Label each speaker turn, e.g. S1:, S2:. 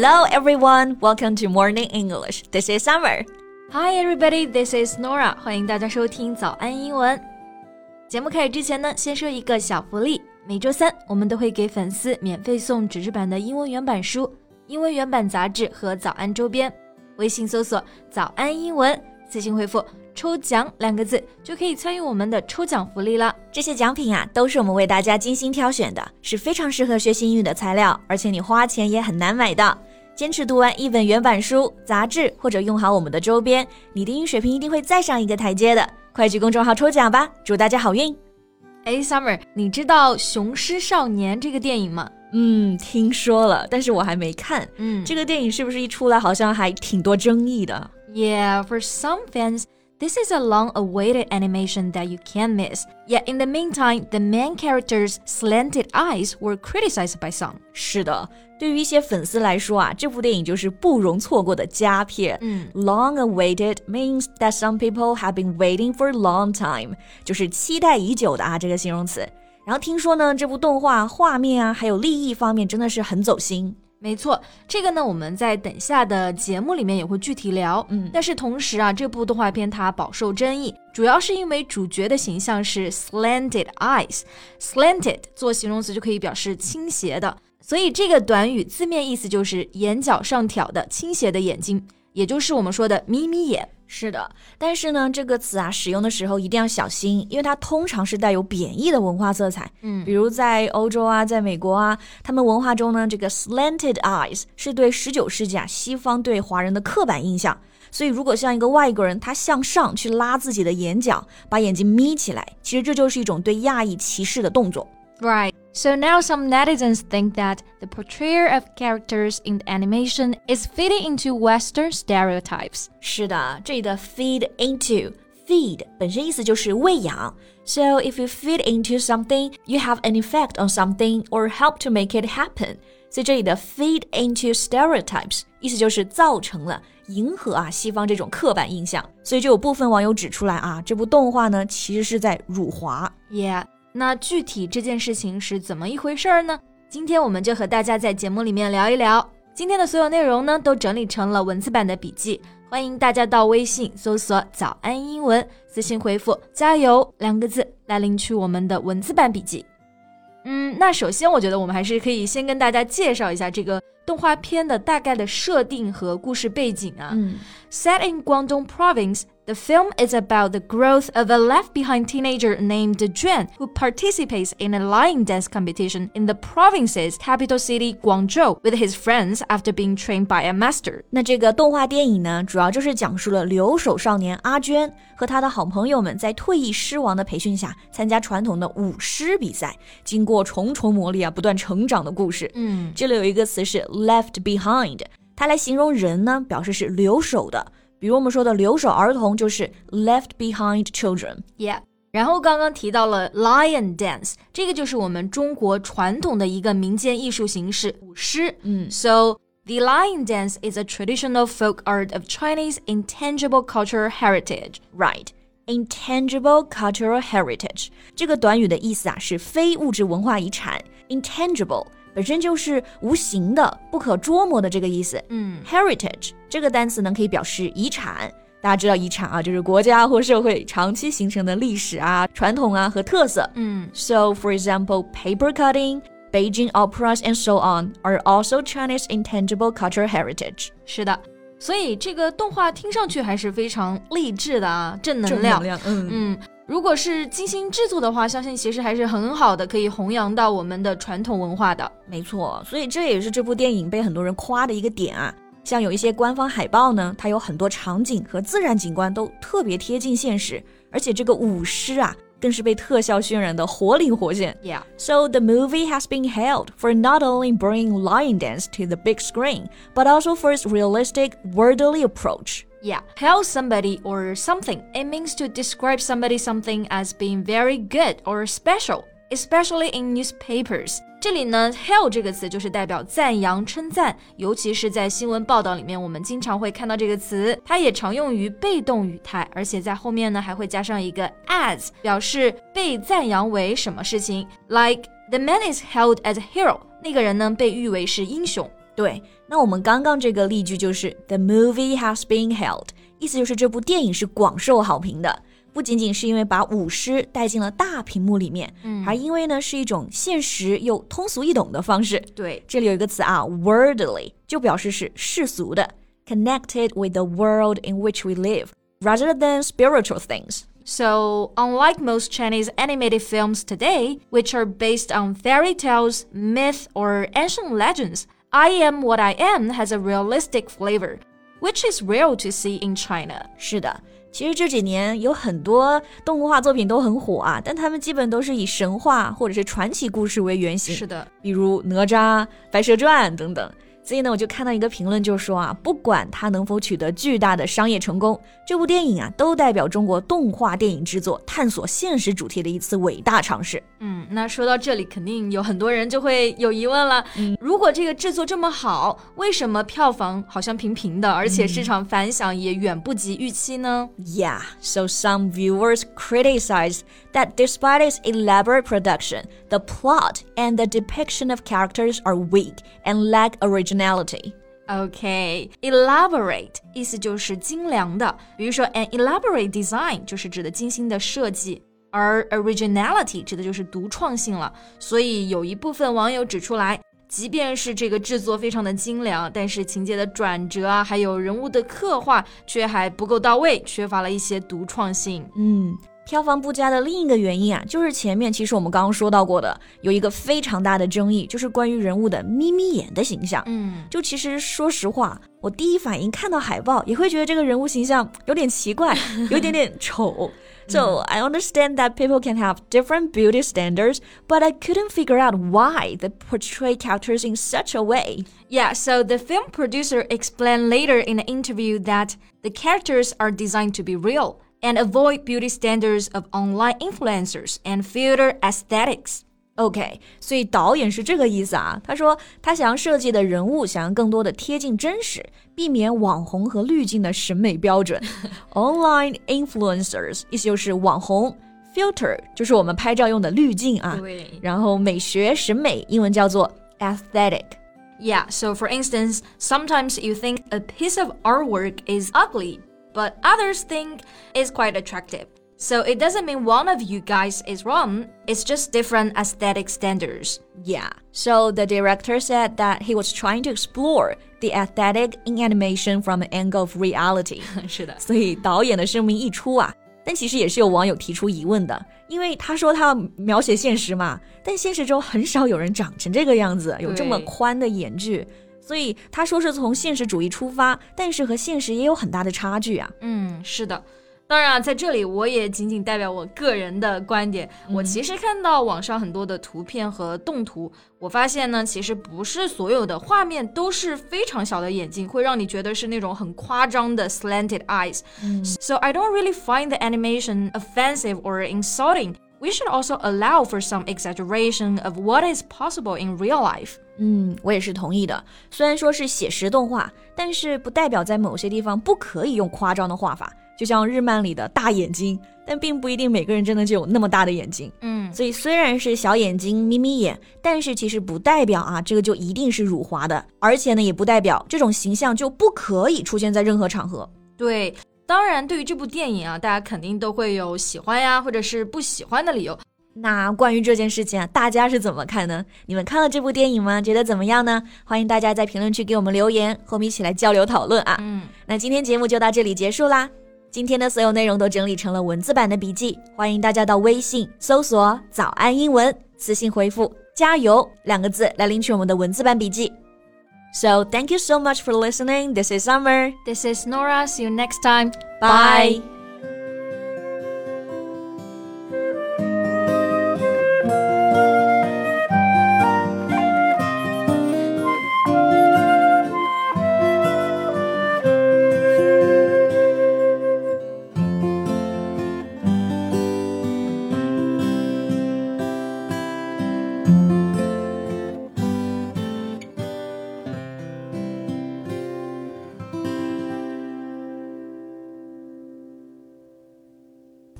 S1: Hello everyone, welcome to Morning English. This is Summer.
S2: Hi everybody, this is Nora. 欢迎大家收听早安英文。节目开始之前呢，先说一个小福利。每周三我们都会给粉丝免费送纸质版的英文原版书、英文原版杂志和早安周边。微信搜索“早安英文”，私信回复“抽奖”两个字，就可以参与我们的抽奖福利了。
S1: 这些奖品啊，都是我们为大家精心挑选的，是非常适合学习英语的材料，而且你花钱也很难买到。坚持读完一本原版书、杂志，或者用好我们的周边，你的英语水平一定会再上一个台阶的。快去公众号抽奖吧，祝大家好运！
S2: 哎，Summer，你知道《雄狮少年》这个电影吗？
S1: 嗯，听说了，但是我还没看。
S2: 嗯，
S1: 这个电影是不是一出来好像还挺多争议的
S2: ？Yeah, for some fans. This is a long awaited animation that you can't miss. Yet in the meantime, the main character's slanted eyes were criticized by some.
S1: 是的，对于一些粉丝来说啊，这部电影就是不容错过的佳片。
S2: 嗯，
S1: long awaited means that some people have been waiting for a long time，就是期待已久的啊这个形容词。然后听说呢，这部动画画面啊，还有立意方面真的是很走心。
S2: 没错，这个呢，我们在等下的节目里面也会具体聊。
S1: 嗯，
S2: 但是同时啊，这部动画片它饱受争议，主要是因为主角的形象是 slanted eyes。slanted 做形容词就可以表示倾斜的，所以这个短语字面意思就是眼角上挑的倾斜的眼睛，也就是我们说的眯眯眼。
S1: 是的，但是呢，这个词啊，使用的时候一定要小心，因为它通常是带有贬义的文化色彩。
S2: 嗯，
S1: 比如在欧洲啊，在美国啊，他们文化中呢，这个 slanted eyes 是对十九世纪啊西方对华人的刻板印象。所以，如果像一个外国人，他向上去拉自己的眼角，把眼睛眯起来，其实这就是一种对亚裔歧视的动作。
S2: Right. So now some netizens think that the portrayal of characters in the animation is fitting into Western stereotypes.
S1: 是的，这里的 feed into feed 本身意思就是喂养。So if you feed into something, you have an effect on something or help to make it happen. 所以这里的 feed into stereotypes 意思就是造成了迎合啊西方这种刻板印象。所以就有部分网友指出来啊，这部动画呢其实是在辱华。
S2: Yeah. 那具体这件事情是怎么一回事儿呢？今天我们就和大家在节目里面聊一聊。今天的所有内容呢，都整理成了文字版的笔记，欢迎大家到微信搜索“早安英文”，私信回复“加油”两个字来领取我们的文字版笔记。嗯，那首先我觉得我们还是可以先跟大家介绍一下这个动画片的大概的设定和故事背景啊。
S1: 嗯
S2: ，Set in Guangdong Province。The film is about the growth of a left behind teenager named Juan who participates in a lion dance competition in the province's capital city Guangzhou with his friends after being trained by a master.
S1: 那这个动画电影呢，主要就是讲述了留守少年阿娟和他的好朋友们在退役狮王的培训下参加传统的舞狮比赛，经过重重磨砺啊，不断成长的故事。
S2: 嗯，
S1: 这里有一个词是 left behind，它来形容人呢，表示是留守的。比如我们说的留守儿童就是 left behind
S2: children。Yeah。然后刚刚提到了 lion dance，这个就是我们中国传统的一个民间艺术形式舞狮。
S1: 嗯，
S2: So the lion dance is a traditional folk art of Chinese intangible cultural heritage.
S1: Right. Intangible cultural heritage 这个短语的意思啊是非物质文化遗产。Intangible 本身就是无形的、不可捉摸的这个意思。
S2: 嗯
S1: ，heritage 这个单词呢可以表示遗产。大家知道遗产啊，就是国家或社会长期形成的历史啊、传统啊和特色。
S2: 嗯
S1: ，So for example, paper cutting, Beijing operas, and so on are also Chinese intangible cultural heritage.
S2: 是的。所以这个动画听上去还是非常励志的啊，正能量。
S1: 正能量，嗯
S2: 嗯，如果是精心制作的话，相信其实还是很好的，可以弘扬到我们的传统文化的。
S1: 没错，所以这也是这部电影被很多人夸的一个点啊。像有一些官方海报呢，它有很多场景和自然景观都特别贴近现实，而且这个舞狮啊。更是被特效渲染的活灵活现。
S2: Yeah.
S1: So the movie has been hailed for not only bringing lion dance to the big screen, but also for its realistic, worldly approach.
S2: Yeah, hail somebody or something. It means to describe somebody something as being very good or special, especially in newspapers. 这里呢，hail 这个词就是代表赞扬、称赞，尤其是在新闻报道里面，我们经常会看到这个词。它也常用于被动语态，而且在后面呢还会加上一个 as，表示被赞扬为什么事情。Like the man is hailed as a hero，那个人呢被誉为是英雄。
S1: 对，那我们刚刚这个例句就是 The movie has been held，意思就是这部电影是广受好评的。不仅仅是因为把舞狮带进了大屏幕里面，嗯，还因为呢是一种现实又通俗易懂的方式。
S2: 对，
S1: 这里有一个词啊，worldly，就表示是世俗的，connected with the world in which we live rather than spiritual things.
S2: So, unlike most Chinese animated films today, which are based on fairy tales, myth, or ancient legends, I Am What I Am has a realistic flavor, which is rare to see in China.
S1: 是的。其实这几年有很多动画作品都很火啊，但他们基本都是以神话或者是传奇故事为原型。
S2: 是的，
S1: 比如哪吒、白蛇传等等。 所以呢，我就看到一个评论，就说啊，不管它能否取得巨大的商业成功，这部电影啊，都代表中国动画电影制作探索现实主题的一次伟大尝试。
S2: 嗯，那说到这里，肯定有很多人就会有疑问了。嗯，如果这个制作这么好，为什么票房好像平平的，而且市场反响也远不及预期呢？
S1: Yeah, so some viewers criticize that despite its elaborate production, the plot and the depiction of characters are weak and lack originality. Originality.
S2: Okay, elaborate 意思就是精良的，比如说 an elaborate design 就是指的精心的设计，而 originality 指的就是独创性了。所以有一部分网友指出来，即便是这个制作非常的精良，但是情节的转折啊，还有人物的刻画却还不够到位，缺乏了一些独创性。
S1: 嗯。票房不佳的另一个原因啊，就是前面其实我们刚刚说到过的，有一个非常大的争议，就是关于人物的眯眯眼的形象。
S2: 嗯，
S1: 就其实说实话，我第一反应看到海报也会觉得这个人物形象有点奇怪，有一点点丑。So I understand that people can have different beauty standards, but I couldn't figure out why they portray characters in such a way.
S2: Yeah, so the film producer explained later in an interview that the characters are designed to be real and avoid beauty standards of online influencers and filter aesthetics.
S1: OK，所以导演是这个意思啊。他说他想要设计的人物想要更多的贴近真实，避免网红和滤镜的审美标准。Online influencers 意思就是网红，filter 就是我们拍照用的滤镜啊。
S2: 对。
S1: 然后美学审美英文叫做
S2: aesthetic。Yeah, so for instance, sometimes you think a piece of artwork is ugly but others think is quite attractive. So it doesn't mean one of you guys is wrong, it's just different aesthetic standards.
S1: Yeah, so the director said that he was trying to explore the aesthetic in animation from an angle of reality.
S2: 是的，
S1: 所以导演的声明一出啊，但其实也是有网友提出疑问的，因为他说他要描写现实嘛，但现实中很少有人长成这个样子，有这么宽的眼距。 所以他说是从现实主义出发，但是和现实也有很大的差距啊。
S2: 嗯，是的。当然啊，在这里我也仅仅代表我个人的观点。我其实看到网上很多的图片和动图，我发现呢，其实不是所有的画面都是非常小的眼睛，会让你觉得是那种很夸张的 slanted eyes。So I don't really find the animation offensive or insulting. We should also allow for some exaggeration of what is possible in real life.
S1: 嗯，我也是同意的。虽然说是写实动画，但是不代表在某些地方不可以用夸张的画法。就像日漫里的大眼睛，但并不一定每个人真的就有那么大的眼睛。
S2: 嗯，
S1: 所以虽然是小眼睛、眯眯眼，但是其实不代表啊，这个就一定是辱华的。而且呢，也不代表这种形象就不可以出现在任何场合。
S2: 对，当然，对于这部电影啊，大家肯定都会有喜欢呀，或者是不喜欢的理由。
S1: 那关于这件事情啊，大家是怎么看呢？你们看了这部电影吗？觉得怎么样呢？欢迎大家在评论区给我们留言，和我们一起来交流讨论啊。
S2: 嗯，
S1: 那今天节目就到这里结束啦。今天的所有内容都整理成了文字版的笔记，欢迎大家到微信搜索“早安英文”，私信回复“加油”两个字来领取我们的文字版笔记。So thank you so much for listening. This is Summer.
S2: This is Nora. See you next time.
S1: Bye.